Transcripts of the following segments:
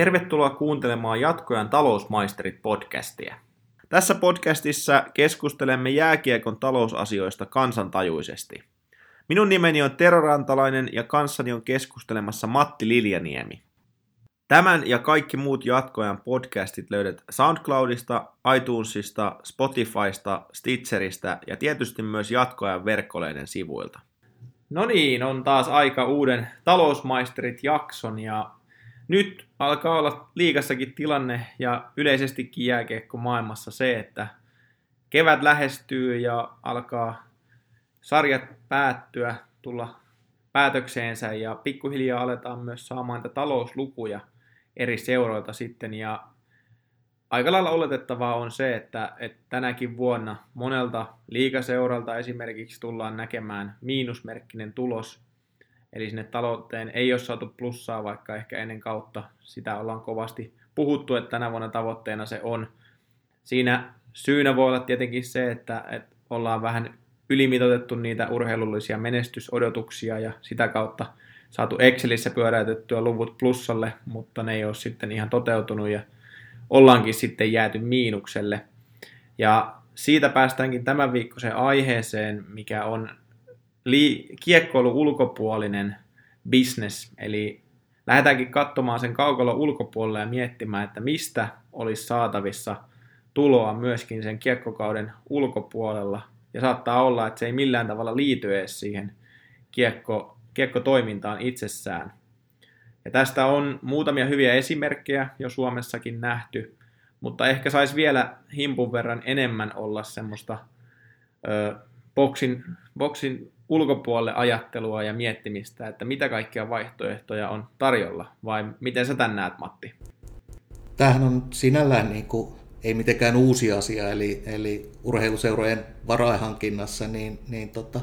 Tervetuloa kuuntelemaan Jatkojan talousmaisterit podcastia. Tässä podcastissa keskustelemme jääkiekon talousasioista kansantajuisesti. Minun nimeni on Tero Rantalainen ja kanssani on keskustelemassa Matti Liljaniemi. Tämän ja kaikki muut jatkoajan podcastit löydät SoundCloudista, iTunesista, Spotifysta, Stitcheristä ja tietysti myös jatkoajan verkkoleiden sivuilta. No niin, on taas aika uuden talousmaisterit jakson ja nyt alkaa olla liikassakin tilanne ja yleisestikin jääkiekko maailmassa se, että kevät lähestyy ja alkaa sarjat päättyä, tulla päätökseensä ja pikkuhiljaa aletaan myös saamaan niitä talouslukuja eri seuroilta sitten. Ja aika lailla oletettavaa on se, että, että tänäkin vuonna monelta liikaseuralta esimerkiksi tullaan näkemään miinusmerkkinen tulos, eli sinne talouteen ei ole saatu plussaa, vaikka ehkä ennen kautta sitä ollaan kovasti puhuttu, että tänä vuonna tavoitteena se on. Siinä syynä voi olla tietenkin se, että, että ollaan vähän ylimitotettu niitä urheilullisia menestysodotuksia ja sitä kautta saatu Excelissä pyöräytettyä luvut plussalle, mutta ne ei ole sitten ihan toteutunut ja ollaankin sitten jääty miinukselle. Ja siitä päästäänkin tämän viikkoiseen aiheeseen, mikä on li- kiekkoilu ulkopuolinen business, eli lähdetäänkin katsomaan sen kaukalon ulkopuolelle ja miettimään, että mistä olisi saatavissa tuloa myöskin sen kiekkokauden ulkopuolella. Ja saattaa olla, että se ei millään tavalla liity edes siihen kiekko, kiekkotoimintaan itsessään. Ja tästä on muutamia hyviä esimerkkejä jo Suomessakin nähty, mutta ehkä saisi vielä himpun verran enemmän olla semmoista ö, boksin, boksin ulkopuolelle ajattelua ja miettimistä, että mitä kaikkia vaihtoehtoja on tarjolla, vai miten sä tän näet, Matti? Tämähän on sinällään niin kuin, ei mitenkään uusi asia, eli, eli urheiluseurojen varainhankinnassa, niin, niin tota,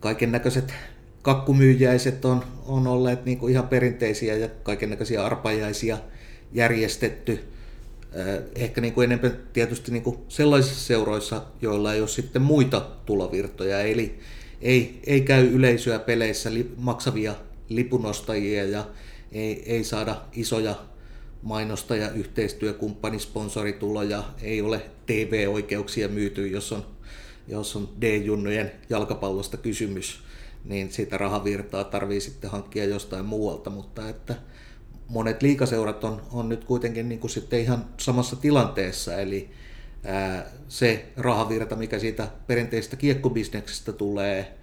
kaiken näköiset kakkumyyjäiset on, on olleet niin kuin ihan perinteisiä ja kaiken näköisiä arpajaisia järjestetty. Ehkä niin kuin enemmän tietysti niin kuin sellaisissa seuroissa, joilla ei ole sitten muita tulovirtoja, eli ei, ei käy yleisöä peleissä li, maksavia lipunostajia ja ei, ei saada isoja mainostaja, yhteistyökumppani, sponsorituloja, ei ole TV-oikeuksia myyty, jos on, jos on D-junnojen jalkapallosta kysymys niin siitä rahavirtaa tarvii sitten hankkia jostain muualta, mutta että monet liikaseurat on, on nyt kuitenkin niin kuin sitten ihan samassa tilanteessa, eli se rahavirta, mikä siitä perinteisestä kiekkobisneksestä tulee,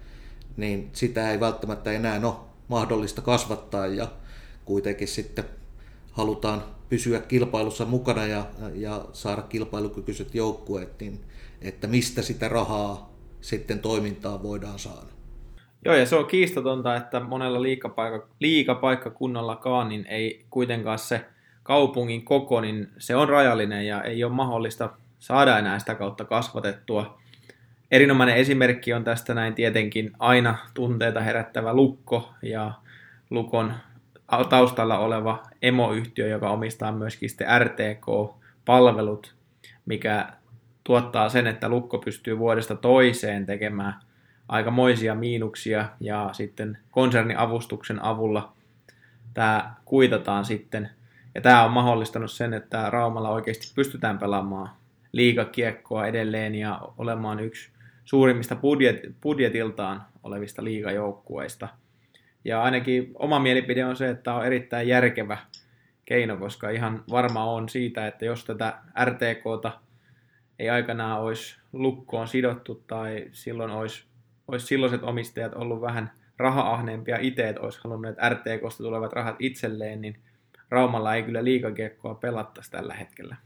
niin sitä ei välttämättä enää ole mahdollista kasvattaa ja kuitenkin sitten halutaan pysyä kilpailussa mukana ja, ja saada kilpailukykyiset joukkueet, niin että mistä sitä rahaa sitten toimintaan voidaan saada. Joo, ja se on kiistatonta, että monella liikapaikka, liikapaikkakunnallakaan niin ei kuitenkaan se kaupungin koko, niin se on rajallinen ja ei ole mahdollista saada enää sitä kautta kasvatettua. Erinomainen esimerkki on tästä näin tietenkin aina tunteita herättävä Lukko ja Lukon taustalla oleva emoyhtiö, joka omistaa myöskin sitten RTK-palvelut, mikä tuottaa sen, että Lukko pystyy vuodesta toiseen tekemään – aikamoisia miinuksia ja sitten konserniavustuksen avulla tämä kuitataan sitten. Ja tämä on mahdollistanut sen, että Raumalla oikeasti pystytään pelaamaan liikakiekkoa edelleen ja olemaan yksi suurimmista budjet, budjetiltaan olevista liigajoukkueista. Ja ainakin oma mielipide on se, että tämä on erittäin järkevä keino, koska ihan varma on siitä, että jos tätä RTKta ei aikanaan olisi lukkoon sidottu tai silloin olisi olisi silloiset omistajat ollut vähän raha-ahneempia itse, että olisi halunnut, RTKsta tulevat rahat itselleen, niin Raumalla ei kyllä liikakiekkoa pelattaisi tällä hetkellä.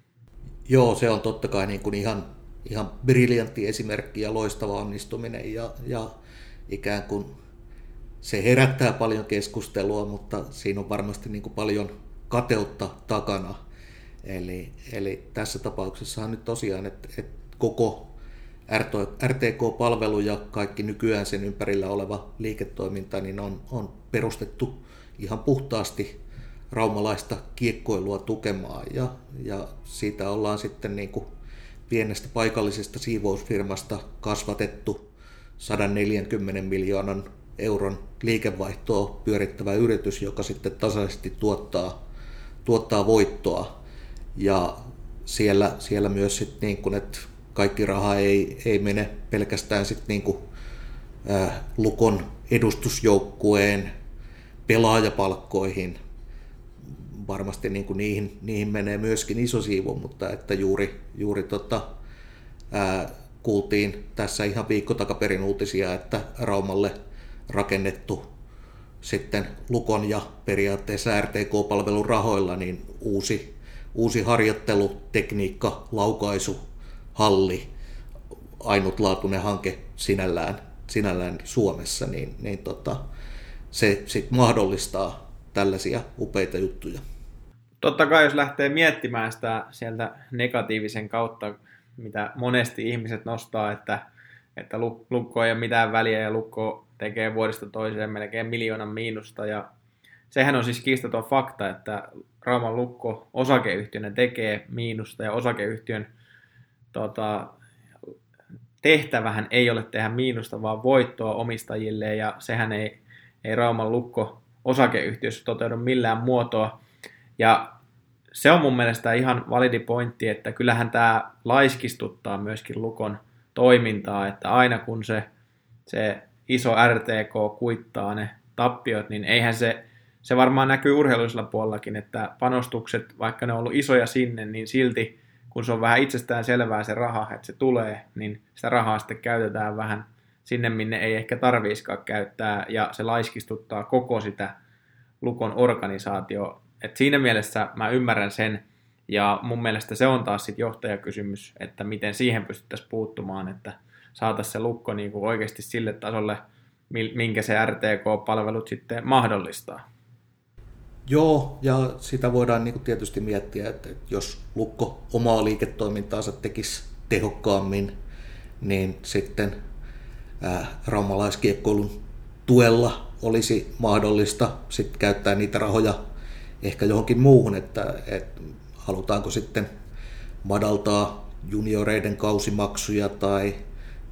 Joo, se on totta kai niin kuin ihan, ihan briljantti esimerkki ja loistava onnistuminen ja, ja ikään kuin se herättää paljon keskustelua, mutta siinä on varmasti niin kuin paljon kateutta takana. Eli, eli tässä tapauksessa on nyt tosiaan, että, että koko RTK-palvelu ja kaikki nykyään sen ympärillä oleva liiketoiminta niin on, on perustettu ihan puhtaasti raumalaista kiekkoilua tukemaan ja, ja siitä ollaan sitten niin kuin pienestä paikallisesta siivousfirmasta kasvatettu 140 miljoonan euron liikevaihtoa pyörittävä yritys, joka sitten tasaisesti tuottaa, tuottaa voittoa ja siellä, siellä myös sit niin kun, että kaikki raha ei, ei mene pelkästään sit niin kun, ää, Lukon edustusjoukkueen pelaajapalkkoihin. Varmasti niin kuin niihin, niihin menee myöskin iso siivu, mutta että juuri, juuri tota, ää, kuultiin tässä ihan viikko takaperin uutisia, että Raumalle rakennettu sitten Lukon ja periaatteessa RTK-palvelun rahoilla niin uusi, uusi harjoittelu, tekniikka, laukaisu, halli, ainutlaatuinen hanke sinällään, sinällään Suomessa, niin, niin tota, se sit mahdollistaa tällaisia upeita juttuja. Totta kai, jos lähtee miettimään sitä sieltä negatiivisen kautta, mitä monesti ihmiset nostaa, että, että lukko ei ole mitään väliä ja lukko tekee vuodesta toiseen melkein miljoonan miinusta. Ja sehän on siis kiistaton fakta, että Rauman lukko osakeyhtiönä tekee miinusta ja osakeyhtiön tota, tehtävähän ei ole tehdä miinusta, vaan voittoa omistajille ja sehän ei, ei Rauman lukko osakeyhtiössä toteudu millään muotoa. Ja se on mun mielestä ihan validi pointti, että kyllähän tämä laiskistuttaa myöskin Lukon toimintaa, että aina kun se, se iso RTK kuittaa ne tappiot, niin eihän se, se varmaan näkyy urheilullisella puolellakin, että panostukset, vaikka ne on ollut isoja sinne, niin silti kun se on vähän itsestään selvää se raha, että se tulee, niin sitä rahaa sitten käytetään vähän sinne, minne ei ehkä tarviiskaan käyttää, ja se laiskistuttaa koko sitä Lukon organisaatio et siinä mielessä mä ymmärrän sen, ja mun mielestä se on taas sitten johtajakysymys, että miten siihen pystyttäisiin puuttumaan, että saataisiin se lukko niin kuin oikeasti sille tasolle, minkä se RTK-palvelut sitten mahdollistaa. Joo, ja sitä voidaan niin tietysti miettiä, että jos lukko omaa liiketoimintaansa tekisi tehokkaammin, niin sitten raumalaiskiekkoilun tuella olisi mahdollista sit käyttää niitä rahoja ehkä johonkin muuhun, että, että halutaanko sitten madaltaa junioreiden kausimaksuja tai,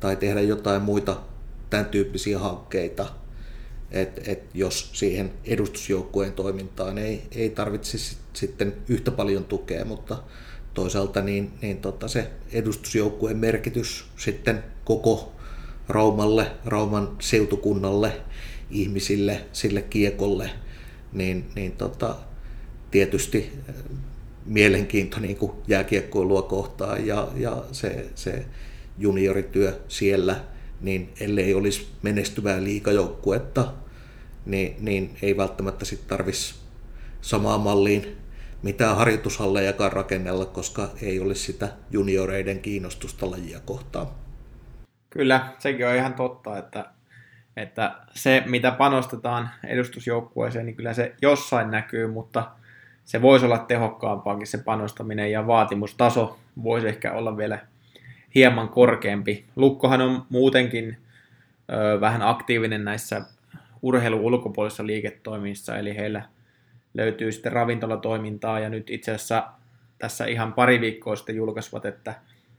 tai tehdä jotain muita tämän tyyppisiä hankkeita, että et jos siihen edustusjoukkueen toimintaan ei, ei tarvitsisi sitten yhtä paljon tukea, mutta toisaalta niin, niin tota se edustusjoukkueen merkitys sitten koko Raumalle, Rauman seutukunnalle, ihmisille, sille kiekolle, niin, niin tota, tietysti äh, mielenkiinto niin kuin jääkiekkoilua kohtaan ja, ja se, se juniorityö siellä, niin ellei olisi menestyvää liikajoukkuetta, niin, niin ei välttämättä sitten tarvitsisi samaan malliin mitään harjoitushallejakaan rakennella, koska ei olisi sitä junioreiden kiinnostusta lajia kohtaan. Kyllä, sekin on ihan totta, että, että se mitä panostetaan edustusjoukkueeseen, niin kyllä se jossain näkyy, mutta se voisi olla tehokkaampaakin se panostaminen ja vaatimustaso voisi ehkä olla vielä hieman korkeampi. Lukkohan on muutenkin ö, vähän aktiivinen näissä urheilu ulkopuolisissa liiketoimissa, eli heillä löytyy sitten ravintolatoimintaa ja nyt itse asiassa tässä ihan pari viikkoa sitten julkaisivat, että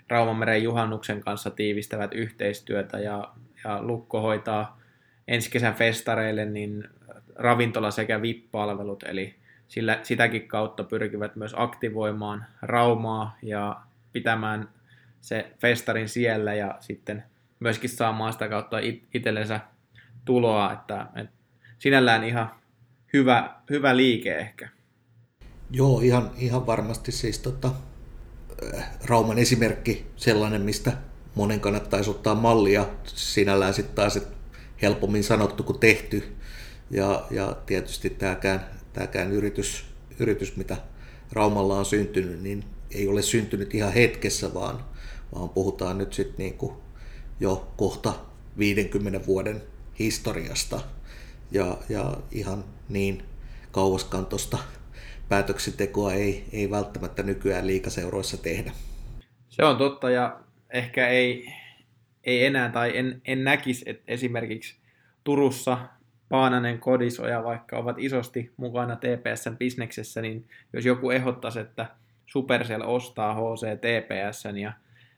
Raumanmeren juhannuksen kanssa tiivistävät yhteistyötä ja, ja Lukko hoitaa ensi kesän festareille niin ravintola sekä VIP-palvelut, eli sillä sitäkin kautta pyrkivät myös aktivoimaan Raumaa ja pitämään se festarin siellä ja sitten myöskin saamaan sitä kautta itsellensä tuloa, että, että sinällään ihan hyvä, hyvä liike ehkä. Joo, ihan, ihan varmasti siis tota, äh, Rauman esimerkki sellainen, mistä monen kannattaisi ottaa mallia. Sinällään sitten taas helpommin sanottu kuin tehty. Ja, ja tietysti tämäkään tämäkään yritys, yritys, mitä Raumalla on syntynyt, niin ei ole syntynyt ihan hetkessä, vaan, vaan puhutaan nyt sitten niinku jo kohta 50 vuoden historiasta ja, ja ihan niin kauaskantosta päätöksentekoa ei, ei välttämättä nykyään liikaseuroissa tehdä. Se on totta ja ehkä ei, ei enää tai en, en näkisi, että esimerkiksi Turussa Paananen, Kodisoja vaikka ovat isosti mukana TPSn bisneksessä, niin jos joku ehdottaisi, että Supercell ostaa HC TPSn ja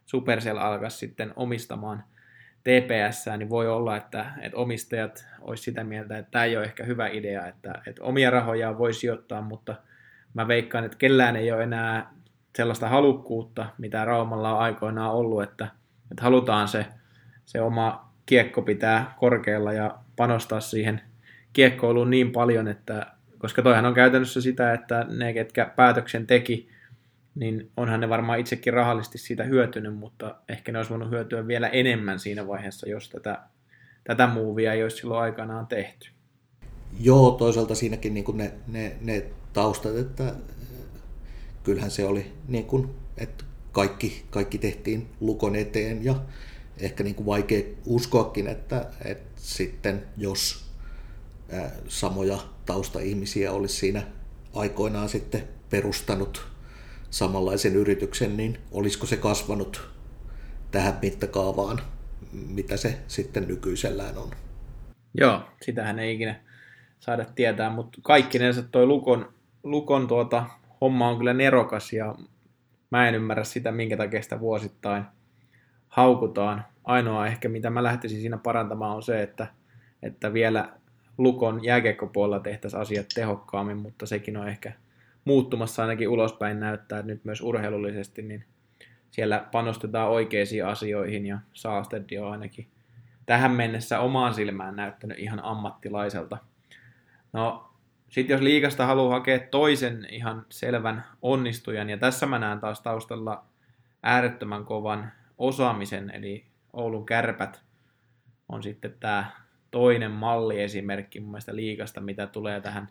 Supercell alkaisi sitten omistamaan TPS, niin voi olla, että, että omistajat olisi sitä mieltä, että tämä ei ole ehkä hyvä idea, että, että omia rahoja voi sijoittaa, mutta, mä veikkaan, että kellään ei ole enää sellaista halukkuutta, mitä Raumalla on aikoinaan ollut, että, että halutaan se, se oma kiekko pitää korkealla ja panostaa siihen kiekkoiluun niin paljon, että koska toihan on käytännössä sitä, että ne, ketkä päätöksen teki, niin onhan ne varmaan itsekin rahallisesti siitä hyötynyt, mutta ehkä ne olisi voinut hyötyä vielä enemmän siinä vaiheessa, jos tätä, tätä muuvia ei olisi silloin aikanaan tehty. Joo, toisaalta siinäkin niin ne, ne, ne taustat, että kyllähän se oli niin kuin, että kaikki, kaikki tehtiin lukon eteen ja ehkä niin kuin vaikea uskoakin, että, että sitten jos samoja taustaihmisiä olisi siinä aikoinaan sitten perustanut samanlaisen yrityksen, niin olisiko se kasvanut tähän mittakaavaan, mitä se sitten nykyisellään on. Joo, sitähän ei ikinä saada tietää, mutta kaikkinensa toi Lukon, Lukon tuota, homma on kyllä nerokas ja mä en ymmärrä sitä, minkä takia sitä vuosittain haukutaan. Ainoa ehkä, mitä mä lähtisin siinä parantamaan, on se, että, että vielä Lukon jääkiekkopuolella tehtäisiin asiat tehokkaammin, mutta sekin on ehkä muuttumassa ainakin ulospäin näyttää, että nyt myös urheilullisesti, niin siellä panostetaan oikeisiin asioihin ja Saastedi on ainakin tähän mennessä omaan silmään näyttänyt ihan ammattilaiselta. No, sitten jos liikasta haluaa hakea toisen ihan selvän onnistujan, ja tässä mä näen taas taustalla äärettömän kovan osaamisen, eli Oulun kärpät on sitten tämä toinen malliesimerkki mun mielestä liikasta, mitä tulee tähän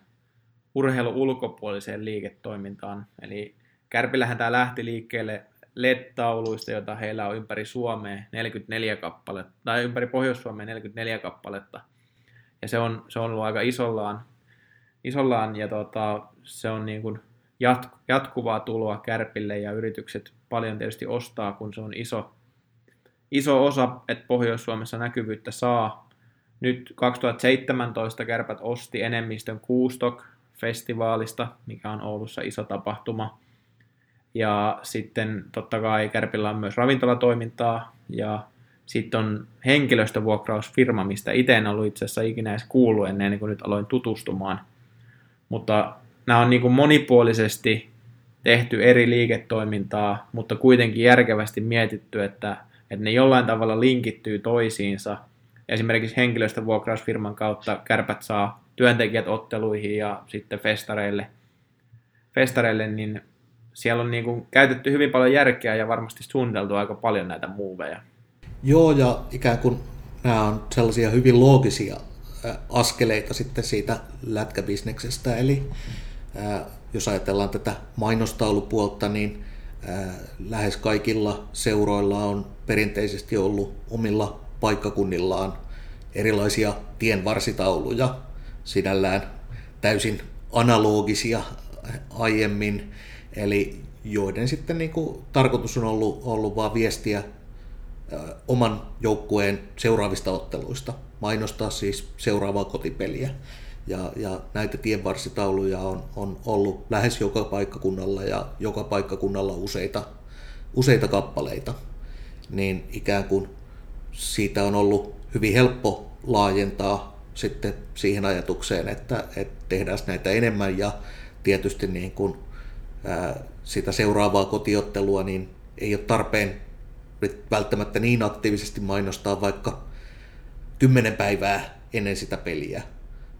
urheilu ulkopuoliseen liiketoimintaan. Eli Kärpillähän tämä lähti liikkeelle LED-tauluista, joita heillä on ympäri Suomea 44 kappaletta, tai ympäri Pohjois-Suomea 44 kappaletta. Ja se on, se on ollut aika isollaan, isollaan ja tota, se on niin kuin jat, jatkuvaa tuloa Kärpille ja yritykset paljon tietysti ostaa, kun se on iso, iso osa, että Pohjois-Suomessa näkyvyyttä saa. Nyt 2017 Kärpät osti enemmistön Kuustok festivaalista, mikä on Oulussa iso tapahtuma. Ja sitten totta kai Kärpillä on myös ravintolatoimintaa ja sitten on henkilöstövuokrausfirma, mistä itse en ollut itse asiassa ikinä edes kuullut ennen kuin nyt aloin tutustumaan. Mutta nämä on niin kuin monipuolisesti tehty eri liiketoimintaa, mutta kuitenkin järkevästi mietitty, että, että ne jollain tavalla linkittyy toisiinsa. Esimerkiksi henkilöstövuokrausfirman kautta kärpät saa työntekijät otteluihin ja sitten festareille, festareille niin siellä on niin kuin käytetty hyvin paljon järkeä ja varmasti suunniteltu aika paljon näitä muuveja. Joo, ja ikään kuin nämä on sellaisia hyvin loogisia askeleita sitten siitä lätkäbisneksestä. Eli jos ajatellaan tätä mainostaulupuolta, niin lähes kaikilla seuroilla on perinteisesti ollut omilla paikkakunnillaan erilaisia tienvarsitauluja, sinällään täysin analogisia aiemmin, eli joiden sitten niin kuin tarkoitus on ollut, ollut vaan viestiä oman joukkueen seuraavista otteluista, mainostaa siis seuraavaa kotipeliä. Ja, ja näitä tienvarsitauluja on, on ollut lähes joka paikkakunnalla ja joka paikkakunnalla useita, useita kappaleita. Niin ikään kuin siitä on ollut hyvin helppo laajentaa sitten siihen ajatukseen, että, että tehdään näitä enemmän ja tietysti niin kuin, ää, sitä seuraavaa kotiottelua niin ei ole tarpeen välttämättä niin aktiivisesti mainostaa vaikka kymmenen päivää ennen sitä peliä,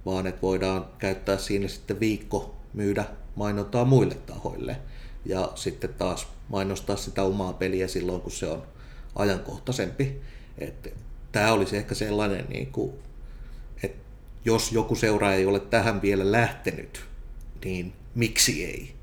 vaan että voidaan käyttää siinä sitten viikko myydä mainontaa muille tahoille ja sitten taas mainostaa sitä omaa peliä silloin, kun se on ajankohtaisempi. Että tämä olisi ehkä sellainen niin kuin jos joku seura ei ole tähän vielä lähtenyt, niin miksi ei?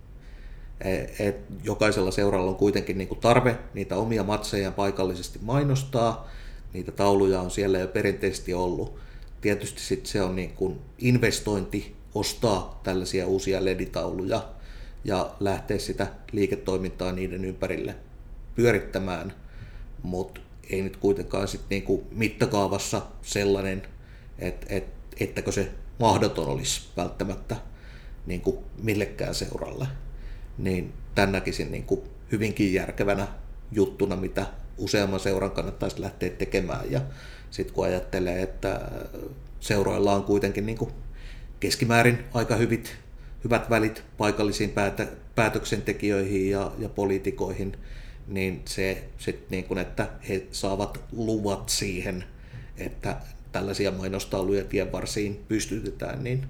E, et jokaisella seuralla on kuitenkin niin kuin tarve niitä omia matseja paikallisesti mainostaa, niitä tauluja on siellä jo perinteisesti ollut. Tietysti sit se on niin kuin investointi ostaa tällaisia uusia leditauluja ja lähteä sitä liiketoimintaa niiden ympärille pyörittämään, mutta ei nyt kuitenkaan sit niinku mittakaavassa sellainen, että et ettäkö se mahdoton olisi välttämättä niin kuin millekään seuralle. Niin tämän näkisin niin kuin hyvinkin järkevänä juttuna, mitä useamman seuran kannattaisi lähteä tekemään. Ja sitten kun ajattelee, että seuroilla on kuitenkin niin kuin keskimäärin aika hyvit hyvät välit paikallisiin päätä, päätöksentekijöihin ja, ja poliitikoihin, niin se sit niin kuin, että he saavat luvat siihen, että tällaisia mainostauluja tien varsiin pystytetään, niin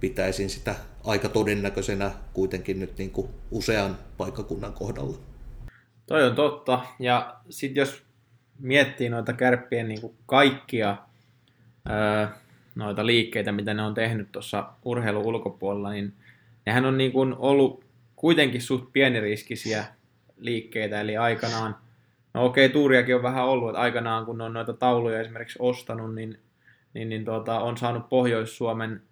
pitäisin sitä aika todennäköisenä kuitenkin nyt niin kuin usean paikkakunnan kohdalla. Toi on totta. Ja sitten jos miettii noita kärppien niin kuin kaikkia öö, noita liikkeitä, mitä ne on tehnyt tuossa urheilun ulkopuolella, niin nehän on niin kuin ollut kuitenkin suht pieniriskisiä liikkeitä, eli aikanaan, no okei, tuuriakin on vähän ollut, että aikanaan kun on noita tauluja esimerkiksi ostanut, niin, niin, niin tuota, on saanut Pohjois-Suomen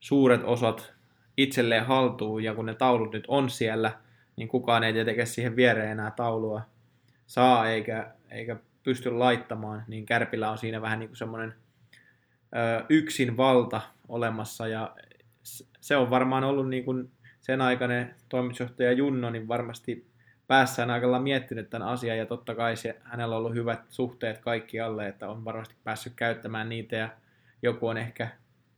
suuret osat itselleen haltuun, ja kun ne taulut nyt on siellä, niin kukaan ei tietenkään siihen viereen enää taulua saa eikä, eikä pysty laittamaan, niin Kärpillä on siinä vähän niin kuin semmoinen yksin valta olemassa, ja se on varmaan ollut niin kuin sen aikainen toimitusjohtaja Junno, niin varmasti päässään aika miettinyt tämän asian, ja totta kai se, hänellä on ollut hyvät suhteet kaikkialle, että on varmasti päässyt käyttämään niitä, ja joku on ehkä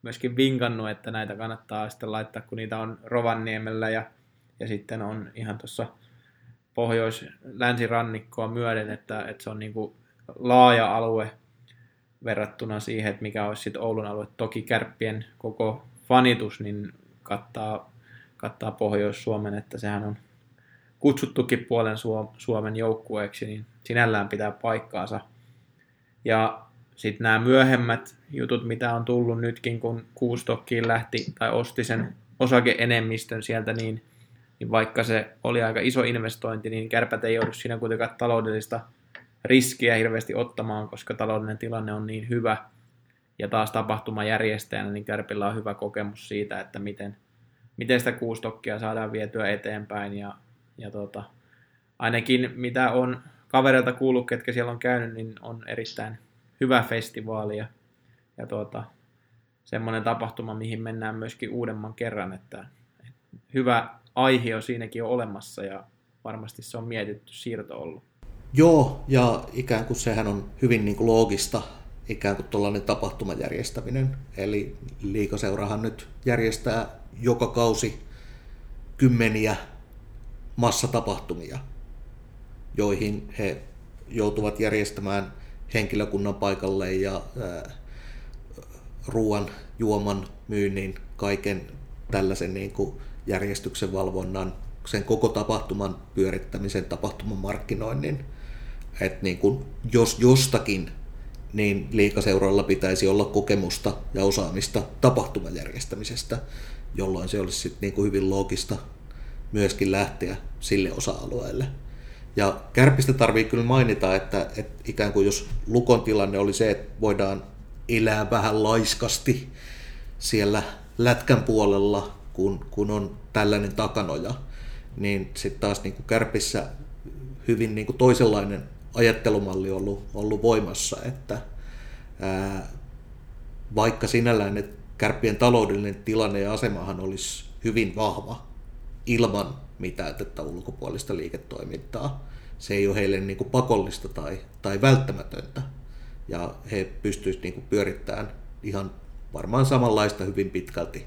myöskin vinkannut, että näitä kannattaa sitten laittaa, kun niitä on Rovaniemellä ja, ja sitten on ihan tuossa pohjois-länsirannikkoa myöden, että, että se on niin kuin laaja alue verrattuna siihen, että mikä olisi sitten Oulun alue. Toki kärppien koko fanitus niin kattaa, kattaa Pohjois-Suomen, että sehän on kutsuttukin puolen Suomen joukkueeksi, niin sinällään pitää paikkaansa. Ja sitten nämä myöhemmät jutut, mitä on tullut nytkin, kun Kuustokkiin lähti tai osti sen osakeenemmistön sieltä, niin, niin vaikka se oli aika iso investointi, niin kärpät ei joudu siinä kuitenkaan taloudellista riskiä hirveästi ottamaan, koska taloudellinen tilanne on niin hyvä. Ja taas tapahtumajärjestäjänä, niin Kärpillä on hyvä kokemus siitä, että miten, miten sitä kuustokkia saadaan vietyä eteenpäin. Ja, ja tota, ainakin mitä on kavereilta kuullut, ketkä siellä on käynyt, niin on erittäin hyvä festivaali ja, ja tuota, semmoinen tapahtuma, mihin mennään myöskin uudemman kerran, että, että hyvä aihe on siinäkin on olemassa ja varmasti se on mietitty siirto ollut. Joo, ja ikään kuin sehän on hyvin niin kuin loogista, ikään kuin tuollainen tapahtuman järjestäminen. Eli liikaseurahan nyt järjestää joka kausi kymmeniä massatapahtumia, joihin he joutuvat järjestämään henkilökunnan paikalle ja ruoan, juoman, myynnin, kaiken tällaisen niin kuin järjestyksen valvonnan, sen koko tapahtuman pyörittämisen, tapahtuman markkinoinnin. Että niin kuin, jos jostakin, niin liikaseuroilla pitäisi olla kokemusta ja osaamista tapahtuman järjestämisestä, jolloin se olisi sitten niin kuin hyvin loogista myöskin lähteä sille osa-alueelle. Ja Kärpistä tarvii kyllä mainita, että, että ikään kuin jos Lukon tilanne oli se, että voidaan elää vähän laiskasti siellä lätkän puolella, kun, kun on tällainen takanoja, niin sitten taas niin kuin Kärpissä hyvin niin kuin toisenlainen ajattelumalli ollut, ollut voimassa, että ää, vaikka sinällään että kärppien taloudellinen tilanne ja asemahan olisi hyvin vahva ilman mitään tätä ulkopuolista liiketoimintaa. Se ei ole heille niin kuin pakollista tai, tai välttämätöntä. Ja he pystyisivät niin kuin pyörittämään ihan varmaan samanlaista hyvin pitkälti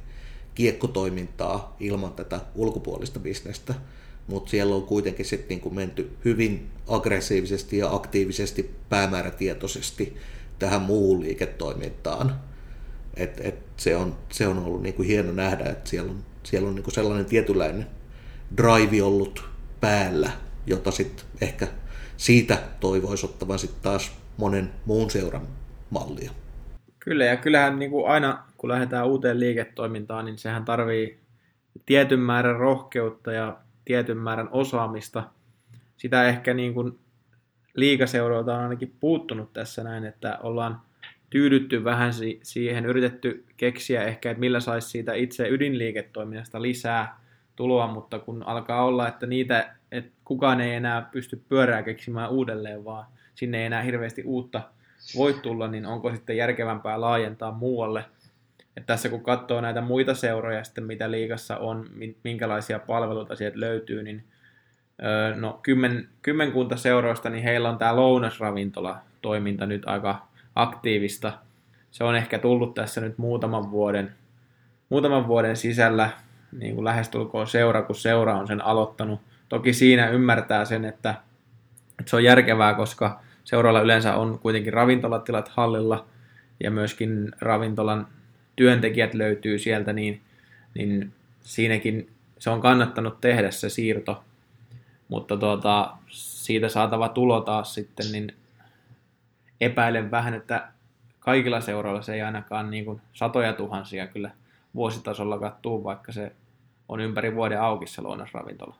kiekkotoimintaa ilman tätä ulkopuolista bisnestä. Mutta siellä on kuitenkin sitten niin kuin menty hyvin aggressiivisesti ja aktiivisesti päämäärätietoisesti tähän muuhun liiketoimintaan. Et, et se, on, se on ollut niin kuin hieno nähdä, että siellä on, siellä on niin kuin sellainen tietynlainen drive ollut päällä, jota sitten ehkä siitä toivoisi ottavan sitten taas monen muun seuran mallia. Kyllä, ja kyllähän niin kuin aina kun lähdetään uuteen liiketoimintaan, niin sehän tarvii tietyn määrän rohkeutta ja tietyn määrän osaamista. Sitä ehkä niin kuin liikaseuroilta on ainakin puuttunut tässä näin, että ollaan tyydytty vähän siihen, yritetty keksiä ehkä, että millä saisi siitä itse ydinliiketoiminnasta lisää tuloa, mutta kun alkaa olla, että niitä, että kukaan ei enää pysty pyörää keksimään uudelleen, vaan sinne ei enää hirveästi uutta voi tulla, niin onko sitten järkevämpää laajentaa muualle. Et tässä kun katsoo näitä muita seuroja, sitten mitä liigassa on, minkälaisia palveluita sieltä löytyy, niin no, kymmen, kymmenkunta seuroista, niin heillä on tämä lounasravintola-toiminta nyt aika aktiivista. Se on ehkä tullut tässä nyt muutaman vuoden, muutaman vuoden sisällä niin kuin lähestulkoon seura, kun seura on sen aloittanut. Toki siinä ymmärtää sen, että, että se on järkevää, koska seuralla yleensä on kuitenkin ravintolatilat hallilla ja myöskin ravintolan työntekijät löytyy sieltä, niin, niin siinäkin se on kannattanut tehdä se siirto. Mutta tuota, siitä saatava tulo taas sitten, niin epäilen vähän, että kaikilla seuroilla se ei ainakaan niin kuin satoja tuhansia kyllä vuositasolla kattuu, vaikka se on ympäri vuoden auki se lounasravintola.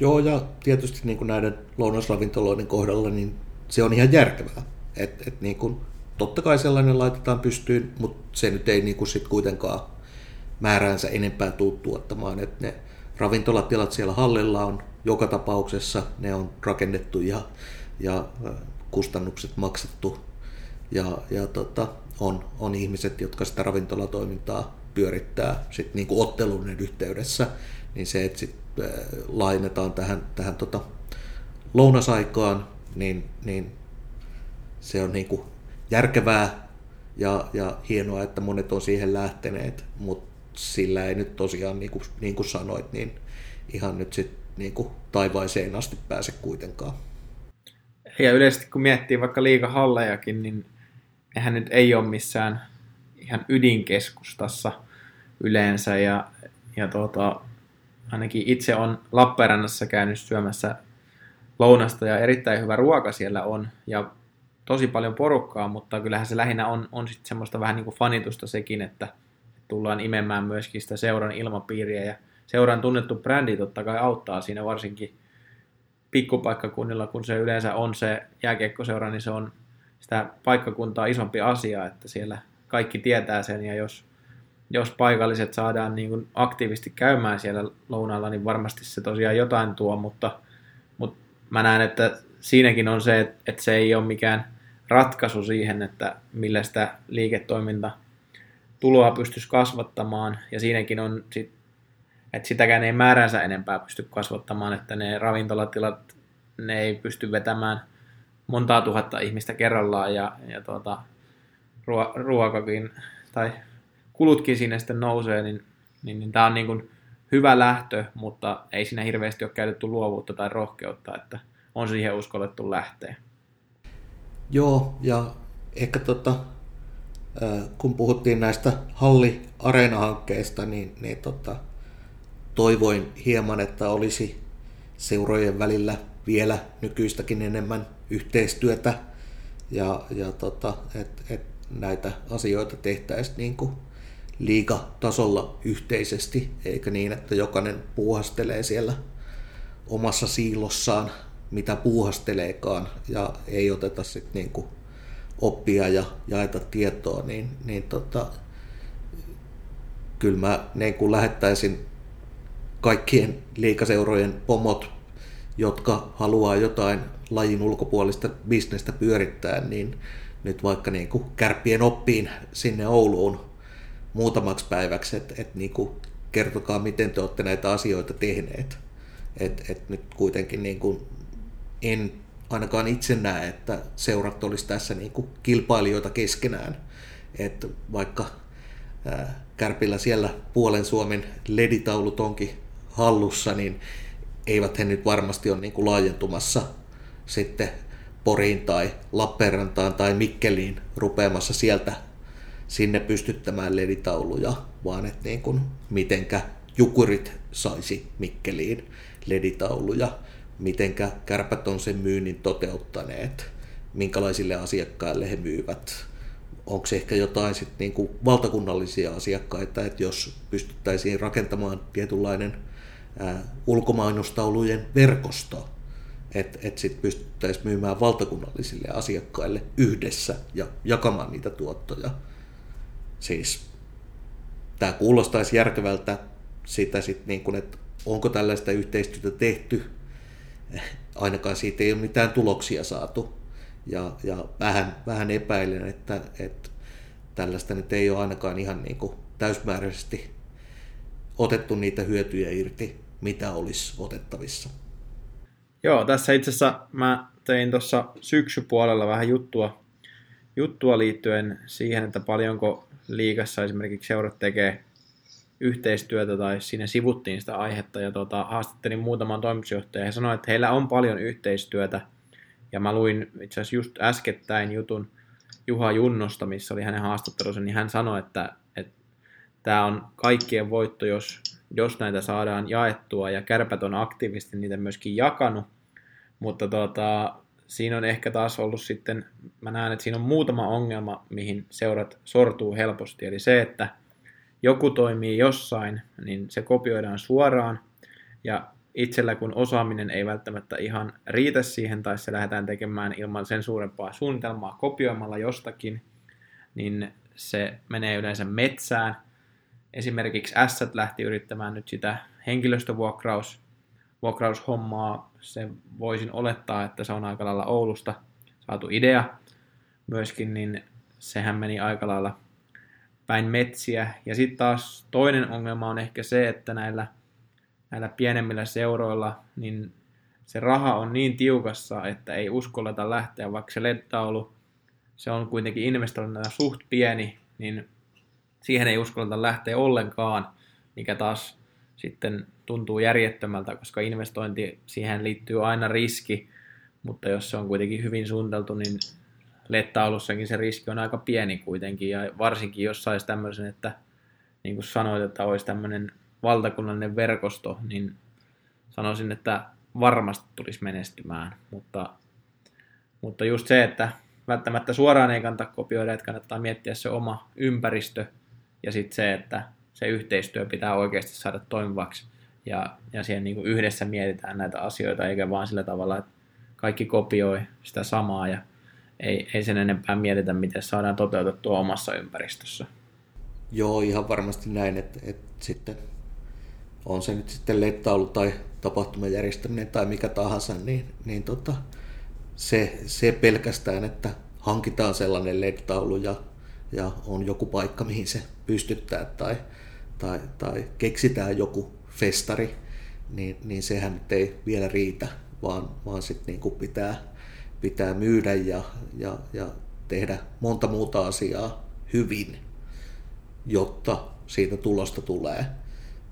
Joo, ja tietysti niin kuin näiden lounasravintoloiden kohdalla niin se on ihan järkevää. Et, et niin kuin, totta kai sellainen laitetaan pystyyn, mutta se nyt ei niin kuin sit kuitenkaan määräänsä enempää tuu tuottamaan. Et ne ravintolatilat siellä hallilla on joka tapauksessa, ne on rakennettu ja, ja kustannukset maksettu ja, ja tota, on, on ihmiset, jotka sitä ravintolatoimintaa pyörittää sit niin kuin otteluiden yhteydessä, niin se, että sit lainetaan tähän, tähän tota lounasaikaan, niin, niin se on niin kuin järkevää ja, ja hienoa, että monet on siihen lähteneet, mutta sillä ei nyt tosiaan, niin kuin, niin kuin sanoit, niin ihan nyt sitten niin kuin taivaiseen asti pääse kuitenkaan. Ja yleisesti kun miettii vaikka liikahallejakin, niin eihän nyt ei ole missään ihan ydinkeskustassa yleensä. Ja, ja tuota, ainakin itse on Lappeenrannassa käynyt syömässä lounasta ja erittäin hyvä ruoka siellä on. Ja tosi paljon porukkaa, mutta kyllähän se lähinnä on, on sitten semmoista vähän niin kuin fanitusta sekin, että tullaan imemään myöskin sitä seuran ilmapiiriä. Ja seuran tunnettu brändi totta kai auttaa siinä varsinkin pikkupaikkakunnilla, kun se yleensä on se jääkiekkoseura, niin se on sitä paikkakuntaa isompi asia, että siellä kaikki tietää sen. Ja jos, jos paikalliset saadaan niin kuin aktiivisesti käymään siellä lounaalla, niin varmasti se tosiaan jotain tuo, mutta, mutta mä näen, että siinäkin on se, että se ei ole mikään ratkaisu siihen, että millä sitä liiketoiminta tuloa pystyisi kasvattamaan, ja siinäkin on sit että sitäkään ei määränsä enempää pysty kasvattamaan, että ne ravintolatilat, ne ei pysty vetämään montaa tuhatta ihmistä kerrallaan ja, ja tuota, ruokakin tai kulutkin sinne sitten nousee, niin, niin, niin tämä on niin kuin hyvä lähtö, mutta ei siinä hirveästi ole käytetty luovuutta tai rohkeutta, että on siihen uskollettu lähteä. Joo, ja ehkä tota, kun puhuttiin näistä halli-areena-hankkeista, niin, niin tota, toivoin hieman, että olisi seurojen välillä vielä nykyistäkin enemmän yhteistyötä ja, ja tota, että et näitä asioita tehtäisiin niin kuin liigatasolla yhteisesti, eikä niin, että jokainen puuhastelee siellä omassa siilossaan, mitä puuhasteleekaan, ja ei oteta sitten niin oppia ja jaeta tietoa, niin, niin tota, kyllä mä niin kuin lähettäisin kaikkien liikaseurojen pomot, jotka haluaa jotain lajin ulkopuolista bisnestä pyörittää, niin nyt vaikka niin kuin kärppien oppiin sinne Ouluun muutamaksi päiväksi, että et niin kertokaa, miten te olette näitä asioita tehneet. Et, et nyt kuitenkin niin kuin en ainakaan itse näe, että seurat olisi tässä niin kuin kilpailijoita keskenään. Että vaikka Kärpillä siellä puolen Suomen leditaulut onkin hallussa, niin eivät he nyt varmasti ole niin kuin laajentumassa sitten Poriin tai Lappeenrantaan tai Mikkeliin rupeamassa sieltä sinne pystyttämään leditauluja, vaan että niin kuin mitenkä jukurit saisi Mikkeliin leditauluja, mitenkä kärpät on sen myynnin toteuttaneet, minkälaisille asiakkaille he myyvät, onko se ehkä jotain sit niin kuin valtakunnallisia asiakkaita, että jos pystyttäisiin rakentamaan tietynlainen ulkomainostaulujen verkosto, että et sitten pystyttäisiin myymään valtakunnallisille asiakkaille yhdessä ja jakamaan niitä tuottoja. Siis tämä kuulostaisi järkevältä sitä sitten, niin että onko tällaista yhteistyötä tehty, ainakaan siitä ei ole mitään tuloksia saatu. Ja, ja vähän, vähän epäilen, että, että tällaista nyt ei ole ainakaan ihan niin kuin täysmääräisesti otettu niitä hyötyjä irti mitä olisi otettavissa. Joo, tässä itse asiassa mä tein tuossa syksypuolella vähän juttua, juttua liittyen siihen, että paljonko liikassa esimerkiksi seurat tekee yhteistyötä tai siinä sivuttiin sitä aihetta ja tota, haastattelin muutaman toimitusjohtajan ja he sanoivat, että heillä on paljon yhteistyötä. Ja mä luin itse asiassa just äskettäin jutun Juha Junnosta, missä oli hänen haastattelunsa, niin hän sanoi, että, että tämä on kaikkien voitto, jos, jos näitä saadaan jaettua ja kärpät on aktiivisesti niitä myöskin jakanut, mutta tota, siinä on ehkä taas ollut sitten, mä näen, että siinä on muutama ongelma, mihin seurat sortuu helposti, eli se, että joku toimii jossain, niin se kopioidaan suoraan, ja itsellä kun osaaminen ei välttämättä ihan riitä siihen, tai se lähdetään tekemään ilman sen suurempaa suunnitelmaa kopioimalla jostakin, niin se menee yleensä metsään. Esimerkiksi Assat lähti yrittämään nyt sitä henkilöstövuokraus vuokraushommaa. Se voisin olettaa, että se on aika lailla Oulusta saatu idea myöskin, niin sehän meni aika lailla päin metsiä. Ja sitten taas toinen ongelma on ehkä se, että näillä, näillä pienemmillä seuroilla niin se raha on niin tiukassa, että ei uskalleta lähteä, vaikka se LED-taulu, se on kuitenkin investoinnilla suht pieni, niin siihen ei uskalleta lähteä ollenkaan, mikä taas sitten tuntuu järjettömältä, koska investointi, siihen liittyy aina riski, mutta jos se on kuitenkin hyvin suunniteltu, niin LED-taulussakin se riski on aika pieni kuitenkin, ja varsinkin jos saisi tämmöisen, että niin kuin sanoit, että olisi tämmöinen valtakunnallinen verkosto, niin sanoisin, että varmasti tulisi menestymään, mutta, mutta just se, että välttämättä suoraan ei kannata kopioida, että kannattaa miettiä se oma ympäristö, ja sitten se, että se yhteistyö pitää oikeasti saada toimivaksi, ja, ja siihen niin kuin yhdessä mietitään näitä asioita, eikä vaan sillä tavalla, että kaikki kopioi sitä samaa, ja ei, ei sen enempää mietitä, miten saadaan toteutettua omassa ympäristössä. Joo, ihan varmasti näin, että, että sitten on se nyt sitten lettaulu tai tapahtuman järjestäminen tai mikä tahansa, niin, niin tota, se, se pelkästään, että hankitaan sellainen LED-taulu ja, ja on joku paikka, mihin se pystyttää tai, tai, tai keksitään joku festari, niin, niin sehän nyt ei vielä riitä, vaan, vaan sitten niin pitää pitää myydä ja, ja, ja tehdä monta muuta asiaa hyvin, jotta siitä tulosta tulee.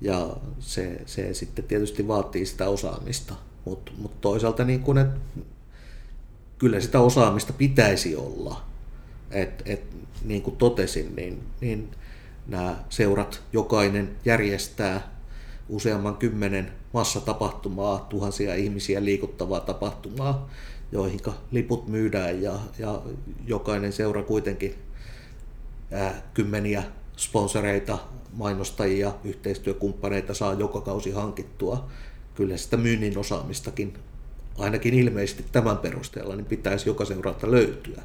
Ja se, se sitten tietysti vaatii sitä osaamista, mutta mut toisaalta niin kun, et, kyllä sitä osaamista pitäisi olla. Et, et, niin kuin totesin, niin, niin nämä seurat jokainen järjestää useamman kymmenen massatapahtumaa, tuhansia ihmisiä liikuttavaa tapahtumaa joihin liput myydään ja, ja jokainen seura kuitenkin ää, kymmeniä sponsoreita, mainostajia, yhteistyökumppaneita saa joka kausi hankittua. Kyllä sitä myynnin osaamistakin ainakin ilmeisesti tämän perusteella niin pitäisi joka seuralta löytyä.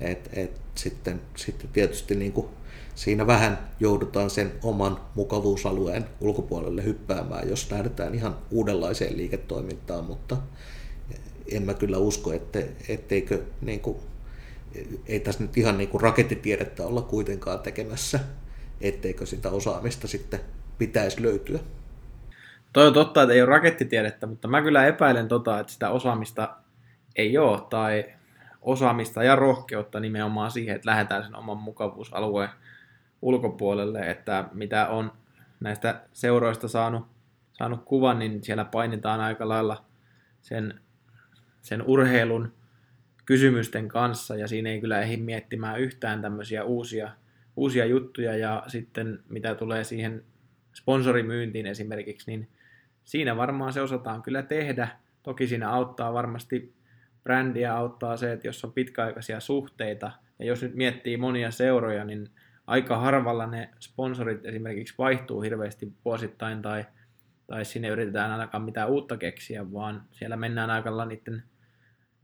Et, et sitten, sitten tietysti niin kuin siinä vähän joudutaan sen oman mukavuusalueen ulkopuolelle hyppäämään, jos lähdetään ihan uudenlaiseen liiketoimintaan, mutta en mä kyllä usko, että, etteikö niin kuin, ei tässä nyt ihan niin kuin rakettitiedettä olla kuitenkaan tekemässä, etteikö sitä osaamista sitten pitäisi löytyä. Toi on totta, että ei ole rakettitiedettä, mutta mä kyllä epäilen tota, että sitä osaamista ei ole, tai osaamista ja rohkeutta nimenomaan siihen, että lähdetään sen oman mukavuusalueen ulkopuolelle, että mitä on näistä seuroista saanut, saanut kuvan, niin siellä painitaan aika lailla sen sen urheilun kysymysten kanssa ja siinä ei kyllä ehdi miettimään yhtään tämmöisiä uusia, uusia juttuja ja sitten mitä tulee siihen sponsorimyyntiin esimerkiksi, niin siinä varmaan se osataan kyllä tehdä. Toki siinä auttaa varmasti brändiä, auttaa se, että jos on pitkäaikaisia suhteita ja jos nyt miettii monia seuroja, niin aika harvalla ne sponsorit esimerkiksi vaihtuu hirveästi vuosittain tai, tai sinne yritetään ainakaan mitään uutta keksiä, vaan siellä mennään aika niiden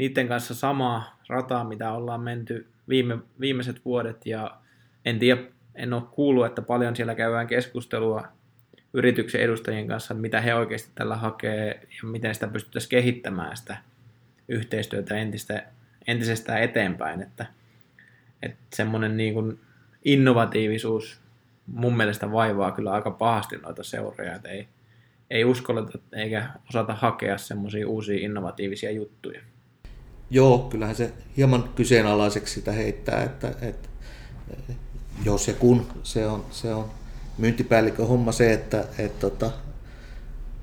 niiden kanssa samaa rataa, mitä ollaan menty viime, viimeiset vuodet ja en tiedä, en ole kuullut, että paljon siellä käydään keskustelua yrityksen edustajien kanssa, että mitä he oikeasti tällä hakee ja miten sitä pystyttäisiin kehittämään sitä yhteistyötä entistä, entisestään eteenpäin, että, että semmoinen niin kuin innovatiivisuus mun mielestä vaivaa kyllä aika pahasti noita seuroja, että ei, ei uskalleta eikä osata hakea semmoisia uusia innovatiivisia juttuja. Joo, kyllähän se hieman kyseenalaiseksi sitä heittää, että, että jos ja kun se on, se on myyntipäällikön homma se, että et, tota,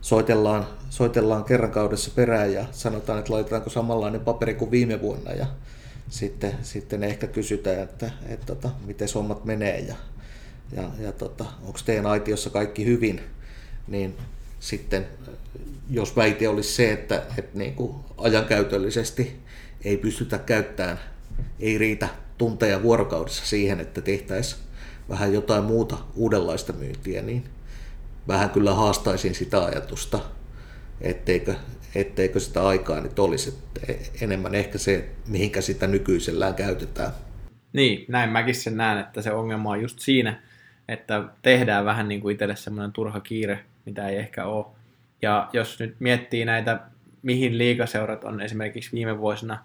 soitellaan, soitellaan kerran kaudessa perään ja sanotaan, että laitetaanko samanlainen paperi kuin viime vuonna ja sitten, sitten ehkä kysytään, että, että tota, miten hommat menee ja, ja, ja tota, onko teidän aitiossa kaikki hyvin, niin sitten jos väite olisi se, että, että niin kuin ajankäytöllisesti ei pystytä käyttämään, ei riitä tunteja vuorokaudessa siihen, että tehtäisiin vähän jotain muuta uudenlaista myyntiä, niin vähän kyllä haastaisin sitä ajatusta, etteikö, etteikö sitä aikaa nyt olisi. Että enemmän ehkä se, mihinkä sitä nykyisellään käytetään. Niin, näin mäkin sen näen, että se ongelma on just siinä, että tehdään vähän niin kuin itselle semmoinen turha kiire, mitä ei ehkä ole. Ja jos nyt miettii näitä, mihin liikaseurat on esimerkiksi viime vuosina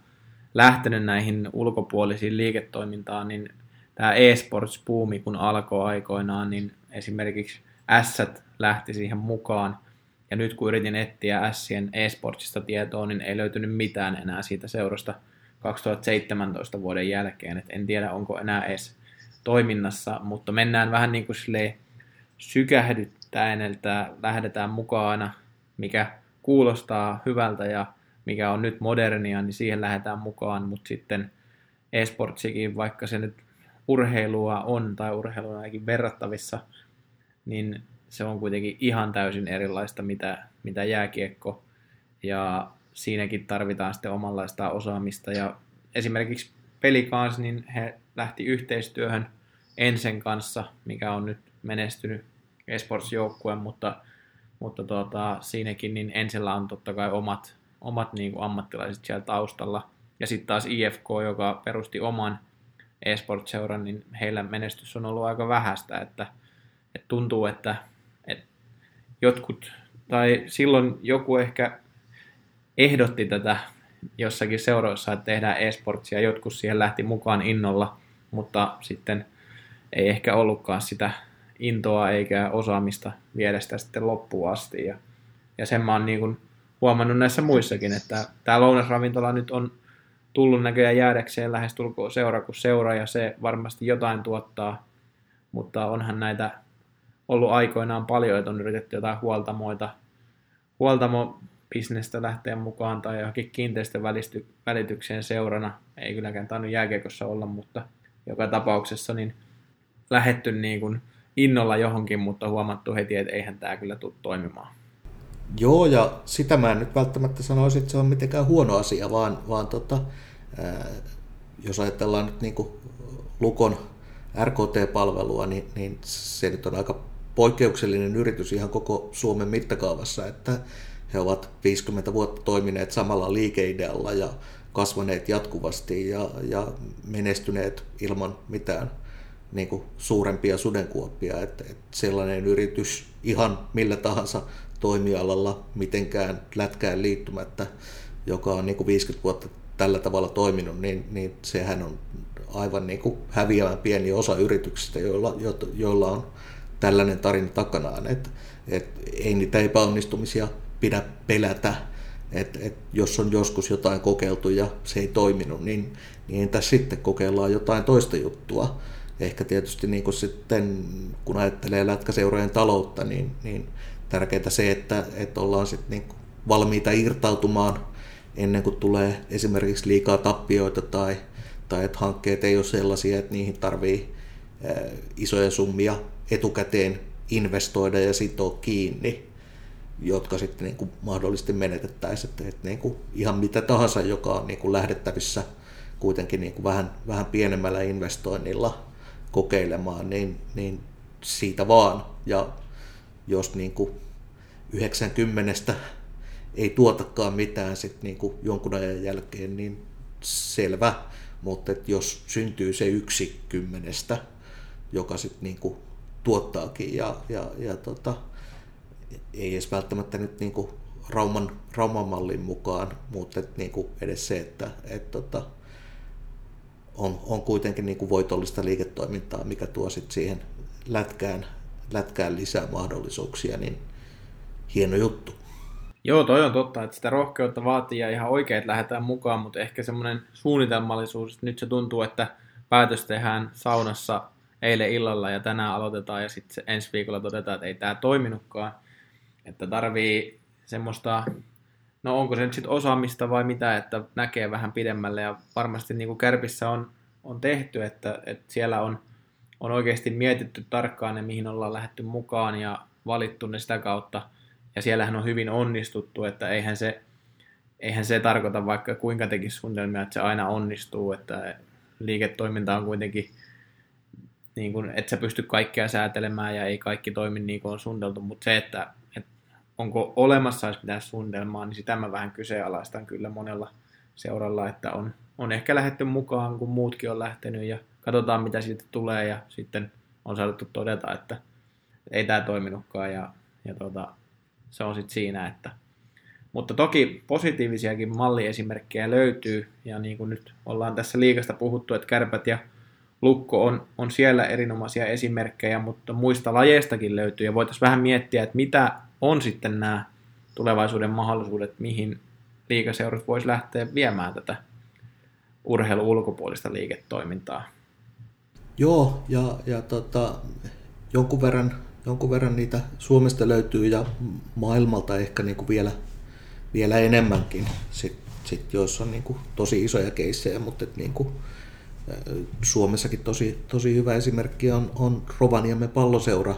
lähtenyt näihin ulkopuolisiin liiketoimintaan, niin tämä e-sports-puumi, kun alkoi aikoinaan, niin esimerkiksi Ässät lähti siihen mukaan. Ja nyt kun yritin etsiä Sien e-sportsista tietoa, niin ei löytynyt mitään enää siitä seurasta 2017 vuoden jälkeen. Et en tiedä, onko enää edes toiminnassa, mutta mennään vähän niin kuin sykähdyttäen, että lähdetään mukaan mikä kuulostaa hyvältä ja mikä on nyt modernia, niin siihen lähdetään mukaan, mutta sitten esportsikin, vaikka se nyt urheilua on tai urheilua ainakin verrattavissa, niin se on kuitenkin ihan täysin erilaista, mitä, mitä jääkiekko, ja siinäkin tarvitaan sitten omanlaista osaamista, ja esimerkiksi Pelikans, niin he lähti yhteistyöhön Ensen kanssa, mikä on nyt menestynyt esports-joukkue, mutta, mutta tuota, siinäkin niin Ensellä on totta kai omat, omat niin kuin ammattilaiset siellä taustalla, ja sitten taas IFK, joka perusti oman eSport-seuran, niin heillä menestys on ollut aika vähäistä, että, että tuntuu, että, että jotkut, tai silloin joku ehkä ehdotti tätä jossakin seuroissa, että tehdään eSportsia, jotkut siihen lähti mukaan innolla, mutta sitten ei ehkä ollutkaan sitä intoa eikä osaamista viedä sitä sitten loppuun asti. Ja, ja sen mä oon niin kuin huomannut näissä muissakin, että tämä lounasravintola nyt on tullut näköjään jäädäkseen lähestulkoon seura kuin seura, ja se varmasti jotain tuottaa, mutta onhan näitä ollut aikoinaan paljon, että on yritetty jotain huoltamoita, huoltamo bisnestä lähteä mukaan tai johonkin kiinteistön välitykseen seurana. Ei kylläkään tainnut jääkiekossa olla, mutta joka tapauksessa niin lähetty niin kuin innolla johonkin, mutta huomattu heti, että eihän tämä kyllä tule toimimaan. Joo, ja sitä mä en nyt välttämättä sanoisi, että se on mitenkään huono asia, vaan, vaan tota, ää, jos ajatellaan nyt niin Lukon RKT-palvelua, niin, niin se nyt on aika poikkeuksellinen yritys ihan koko Suomen mittakaavassa, että he ovat 50 vuotta toimineet samalla liikeidealla ja kasvaneet jatkuvasti ja, ja menestyneet ilman mitään niin kuin suurempia sudenkuoppia. Että, että sellainen yritys ihan millä tahansa toimialalla mitenkään lätkään liittymättä, joka on niin kuin 50 vuotta tällä tavalla toiminut, niin, niin sehän on aivan niin kuin häviävän pieni osa yrityksistä, joilla, joilla on tällainen tarina takanaan. Et, et ei niitä epäonnistumisia pidä pelätä, että et jos on joskus jotain kokeiltu ja se ei toiminut, niin, niin entä sitten kokeillaan jotain toista juttua. Ehkä tietysti niin kuin sitten, kun ajattelee lätkäseurojen taloutta, niin, niin tärkeää se, että, että ollaan sitten niin valmiita irtautumaan ennen kuin tulee esimerkiksi liikaa tappioita tai, tai että hankkeet ei ole sellaisia, että niihin tarvii isoja summia etukäteen investoida ja sitoa kiinni, jotka sitten niin mahdollisesti menetettäisiin. Että, että niin ihan mitä tahansa, joka on niin lähdettävissä kuitenkin niin vähän, vähän pienemmällä investoinnilla kokeilemaan, niin, niin siitä vaan. Ja jos niin kuin 90 ei tuotakaan mitään sit niin kuin jonkun ajan jälkeen, niin selvä. Mutta jos syntyy se yksi kymmenestä, joka sitten niin kuin tuottaakin ja, ja, ja tota, ei edes välttämättä nyt niin kuin Rauman, Rauman mallin mukaan, mutta et niin kuin edes se, että et tota, on, on kuitenkin niin kuin voitollista liiketoimintaa, mikä tuo sit siihen lätkään lätkään lisää mahdollisuuksia, niin hieno juttu. Joo, toi on totta, että sitä rohkeutta vaatii ja ihan oikein, että lähdetään mukaan, mutta ehkä semmoinen suunnitelmallisuus, nyt se tuntuu, että päätös tehdään saunassa eilen illalla ja tänään aloitetaan ja sitten ensi viikolla todetaan, että ei tämä toiminutkaan. Että tarvii semmoista, no onko se nyt sitten osaamista vai mitä, että näkee vähän pidemmälle ja varmasti niin kuin Kärpissä on, on tehty, että, että siellä on, on oikeasti mietitty tarkkaan ne, mihin ollaan lähetty mukaan ja valittu ne sitä kautta. Ja siellähän on hyvin onnistuttu, että eihän se, eihän se tarkoita vaikka kuinka tekisi suunnitelmia, että se aina onnistuu, että liiketoiminta on kuitenkin, niin kuin, että sä pysty kaikkea säätelemään ja ei kaikki toimi niin kuin on suunniteltu, mutta se, että, että onko olemassa edes mitään suunnitelmaa, niin sitä mä vähän kyseenalaistan kyllä monella seuralla, että on, on ehkä lähetty mukaan, kun muutkin on lähtenyt ja katsotaan mitä siitä tulee. Ja sitten on saatu todeta, että ei tämä toiminutkaan ja, ja tota, se on sitten siinä, että mutta toki positiivisiakin malliesimerkkejä löytyy, ja niin kuin nyt ollaan tässä liikasta puhuttu, että kärpät ja lukko on, on siellä erinomaisia esimerkkejä, mutta muista lajeistakin löytyy, ja voitaisiin vähän miettiä, että mitä on sitten nämä tulevaisuuden mahdollisuudet, mihin liikaseurat voisi lähteä viemään tätä urheilu ulkopuolista liiketoimintaa. Joo, ja, ja tota, jonkun, verran, jonkun verran niitä Suomesta löytyy ja maailmalta ehkä niin kuin vielä vielä enemmänkin, sit, sit, joissa on niin kuin tosi isoja keissejä, mutta et niin kuin, Suomessakin tosi, tosi hyvä esimerkki on, on Rovaniemen palloseura.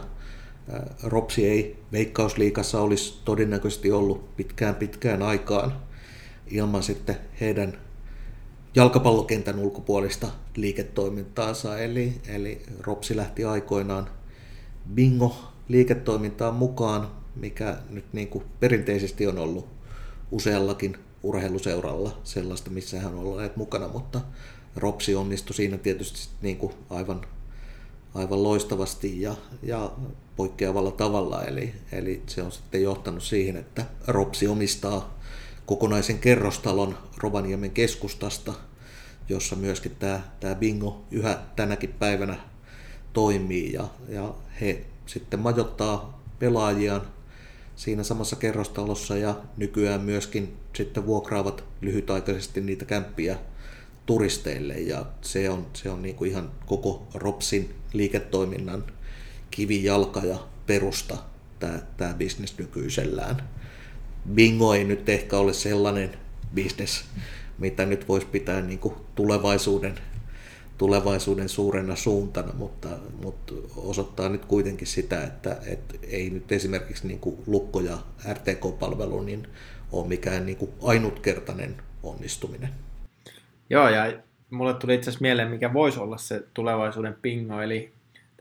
Ropsi ei veikkausliikassa olisi todennäköisesti ollut pitkään pitkään aikaan ilman sitten heidän jalkapallokentän ulkopuolista liiketoimintaansa. Eli, eli Ropsi lähti aikoinaan bingo liiketoimintaan mukaan, mikä nyt niin kuin perinteisesti on ollut useallakin urheiluseuralla sellaista, missä hän on ollut mukana, mutta Ropsi onnistui siinä tietysti niin kuin aivan, aivan loistavasti ja, ja poikkeavalla tavalla. Eli, eli se on sitten johtanut siihen, että Ropsi omistaa kokonaisen kerrostalon Rovaniemen keskustasta, jossa myöskin tämä, tämä bingo yhä tänäkin päivänä toimii ja, ja he sitten majoittaa pelaajiaan siinä samassa kerrostalossa ja nykyään myöskin sitten vuokraavat lyhytaikaisesti niitä kämppiä turisteille ja se on, se on niin kuin ihan koko Ropsin liiketoiminnan kivijalka ja perusta tämä, tämä bisnes nykyisellään. Bingo ei nyt ehkä ole sellainen bisnes, mitä nyt voisi pitää niin kuin tulevaisuuden tulevaisuuden suurena suuntana, mutta, mutta osoittaa nyt kuitenkin sitä, että, että ei nyt esimerkiksi niin kuin Lukko ja RTK-palvelu niin ole mikään niin kuin ainutkertainen onnistuminen. Joo, ja mulle tuli itse asiassa mieleen, mikä voisi olla se tulevaisuuden pingo, eli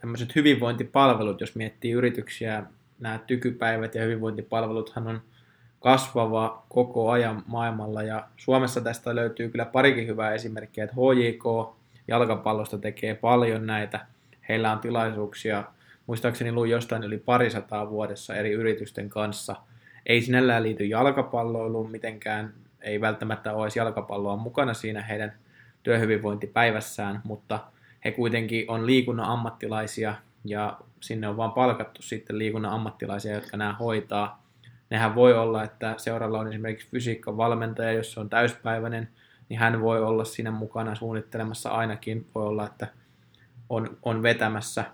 tämmöiset hyvinvointipalvelut, jos miettii yrityksiä, nämä tykypäivät ja hyvinvointipalveluthan on kasvava koko ajan maailmalla, ja Suomessa tästä löytyy kyllä parikin hyvää esimerkkiä, että HJK jalkapallosta tekee paljon näitä. Heillä on tilaisuuksia, muistaakseni luin jostain yli parisataa vuodessa eri yritysten kanssa. Ei sinällään liity jalkapalloiluun mitenkään, ei välttämättä edes jalkapalloa mukana siinä heidän työhyvinvointipäivässään, mutta he kuitenkin on liikunnan ammattilaisia ja sinne on vaan palkattu sitten liikunnan ammattilaisia, jotka nämä hoitaa. Nehän voi olla, että seuralla on esimerkiksi fysiikan valmentaja, jos se on täyspäiväinen, niin hän voi olla siinä mukana suunnittelemassa ainakin. Voi olla, että on, on vetämässä.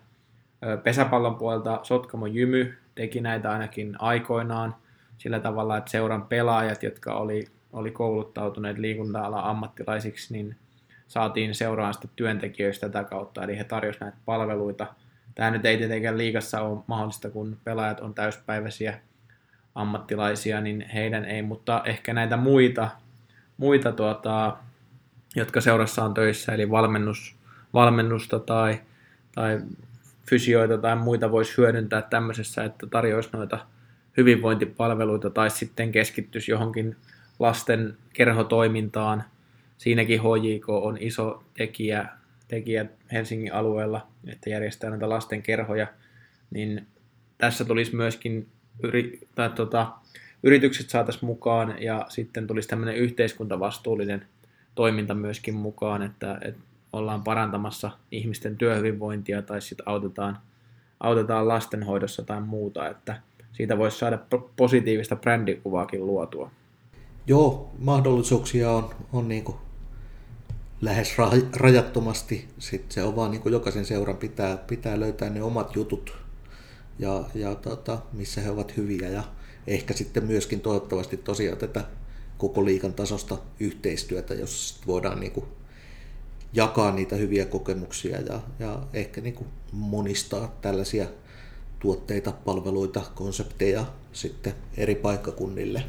Pesäpallon puolelta Sotkamo Jymy teki näitä ainakin aikoinaan sillä tavalla, että seuran pelaajat, jotka oli, oli kouluttautuneet liikunta-alan ammattilaisiksi, niin saatiin seuraan sitten työntekijöistä tätä kautta, eli he tarjosivat näitä palveluita. Tämä nyt ei tietenkään liikassa ole mahdollista, kun pelaajat on täyspäiväisiä ammattilaisia, niin heidän ei, mutta ehkä näitä muita muita, tuota, jotka seurassa on töissä, eli valmennus, valmennusta tai, tai fysioita tai muita voisi hyödyntää tämmöisessä, että tarjoaisi noita hyvinvointipalveluita tai sitten keskittyisi johonkin lasten kerhotoimintaan. Siinäkin HJK on iso tekijä, tekijä Helsingin alueella, että järjestää näitä lasten kerhoja, niin tässä tulisi myöskin yri, tai, tota, yritykset saataisiin mukaan ja sitten tulisi tämmöinen yhteiskuntavastuullinen toiminta myöskin mukaan, että, että ollaan parantamassa ihmisten työhyvinvointia tai sitten autetaan, autetaan lastenhoidossa tai muuta, että siitä voisi saada positiivista brändikuvaakin luotua. Joo, mahdollisuuksia on, on niin kuin lähes rajattomasti. Sitten se on vaan niin kuin jokaisen seuran pitää, pitää löytää ne omat jutut ja, ja tota, missä he ovat hyviä ja ehkä sitten myöskin toivottavasti tosiaan tätä koko liikan tasosta yhteistyötä, jos voidaan niin kuin jakaa niitä hyviä kokemuksia ja, ja ehkä niin kuin monistaa tällaisia tuotteita, palveluita, konsepteja sitten eri paikkakunnille,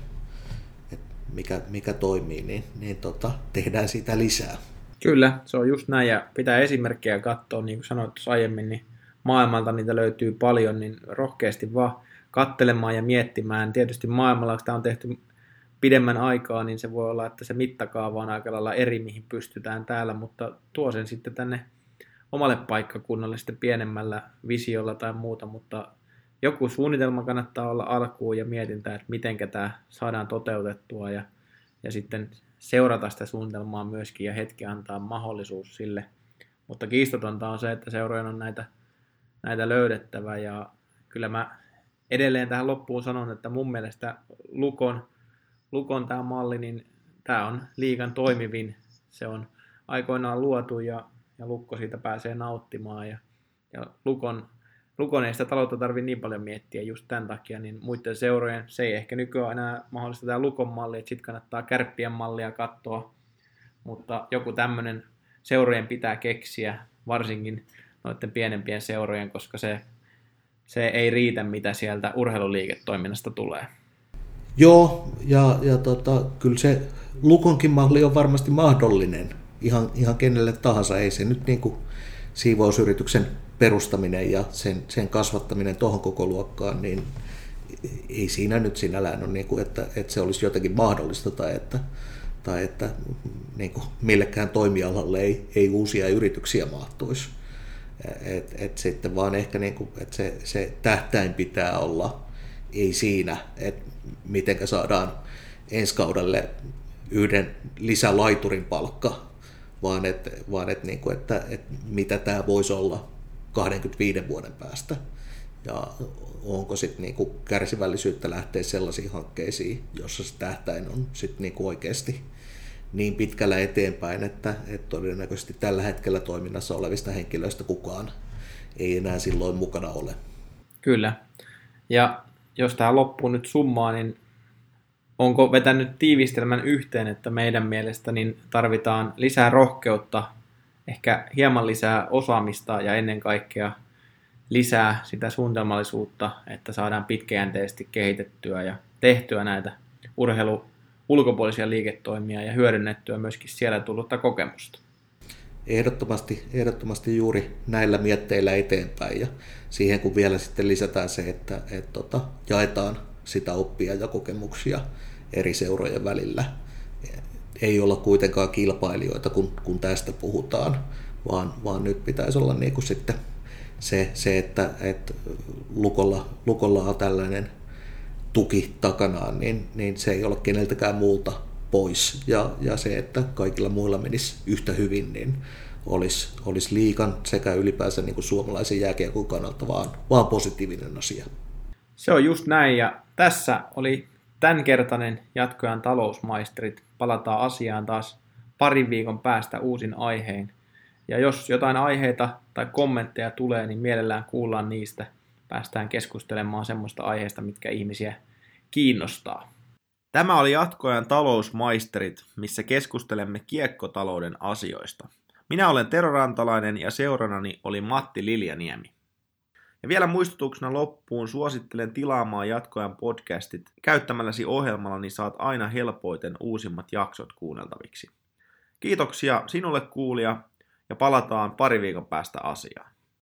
että mikä, mikä toimii, niin, niin tota, tehdään siitä lisää. Kyllä, se on just näin. Ja pitää esimerkkejä katsoa, niin kuin sanoit aiemmin, niin maailmalta niitä löytyy paljon, niin rohkeasti vaan kattelemaan ja miettimään. Tietysti maailmalla, kun tämä on tehty pidemmän aikaa, niin se voi olla, että se mittakaava on aika lailla eri, mihin pystytään täällä, mutta tuo sen sitten tänne omalle paikkakunnalle sitten pienemmällä visiolla tai muuta, mutta joku suunnitelma kannattaa olla alkuun ja mietintää, että miten tämä saadaan toteutettua ja, ja sitten seurata sitä suunnitelmaa myöskin ja hetki antaa mahdollisuus sille. Mutta kiistatonta on se, että seurojen on näitä, näitä löydettävä ja kyllä mä edelleen tähän loppuun sanon, että mun mielestä Lukon, Lukon tämä malli, niin tämä on liikan toimivin. Se on aikoinaan luotu ja, ja Lukko siitä pääsee nauttimaan ja, ja Lukon, Lukon ei sitä taloutta tarvitse niin paljon miettiä just tämän takia, niin muiden seurojen, se ei ehkä nykyään enää mahdollista tämä Lukon malli, että sitten kannattaa kärppien mallia katsoa, mutta joku tämmöinen seurojen pitää keksiä, varsinkin noiden pienempien seurojen, koska se se ei riitä, mitä sieltä urheiluliiketoiminnasta tulee. Joo, ja, ja tota, kyllä se Lukonkin malli on varmasti mahdollinen ihan, ihan kenelle tahansa. Ei se nyt niin kuin siivousyrityksen perustaminen ja sen, sen kasvattaminen tuohon koko luokkaan, niin ei siinä nyt sinällään ole, niin kuin, että, että se olisi jotenkin mahdollista tai että, tai että niin kuin millekään toimialalle ei, ei uusia yrityksiä mahtuisi. Et, et sitten vaan ehkä niin kuin, että se, se tähtäin pitää olla, ei siinä, että miten saadaan ensi kaudelle yhden lisälaiturin palkka, vaan, et, vaan et niin kuin, että, että mitä tämä voisi olla 25 vuoden päästä. Ja onko sitten niinku kärsivällisyyttä lähteä sellaisiin hankkeisiin, jossa se tähtäin on sitten niinku oikeasti niin pitkällä eteenpäin, että, että todennäköisesti tällä hetkellä toiminnassa olevista henkilöistä kukaan ei enää silloin mukana ole. Kyllä. Ja jos tämä loppuu nyt summaa, niin onko vetänyt tiivistelmän yhteen, että meidän mielestä niin tarvitaan lisää rohkeutta, ehkä hieman lisää osaamista ja ennen kaikkea lisää sitä suunnitelmallisuutta, että saadaan pitkäjänteisesti kehitettyä ja tehtyä näitä urheilu ulkopuolisia liiketoimia ja hyödynnettyä myöskin siellä tullutta kokemusta. Ehdottomasti, ehdottomasti juuri näillä mietteillä eteenpäin ja siihen kun vielä sitten lisätään se, että, että tota, jaetaan sitä oppia ja kokemuksia eri seurojen välillä. Ei olla kuitenkaan kilpailijoita, kun, kun tästä puhutaan, vaan, vaan nyt pitäisi olla niin kuin sitten se, se että, että Lukolla, Lukolla on tällainen tuki takanaan, niin, niin se ei ole keneltäkään muulta pois. Ja, ja se, että kaikilla muilla menisi yhtä hyvin, niin olisi, olisi liikan sekä ylipäänsä niin kuin suomalaisen jääkiekon kannalta vaan, vaan positiivinen asia. Se on just näin, ja tässä oli tämänkertainen jatkojan talousmaisterit. Palataan asiaan taas parin viikon päästä uusin aiheen. Ja jos jotain aiheita tai kommentteja tulee, niin mielellään kuullaan niistä – päästään keskustelemaan semmoista aiheesta, mitkä ihmisiä kiinnostaa. Tämä oli jatkoajan talousmaisterit, missä keskustelemme kiekkotalouden asioista. Minä olen Tero Rantalainen ja seuranani oli Matti Liljaniemi. Ja vielä muistutuksena loppuun suosittelen tilaamaan jatkoajan podcastit. Käyttämälläsi ohjelmalla niin saat aina helpoiten uusimmat jaksot kuunneltaviksi. Kiitoksia sinulle kuulija ja palataan pari viikon päästä asiaan.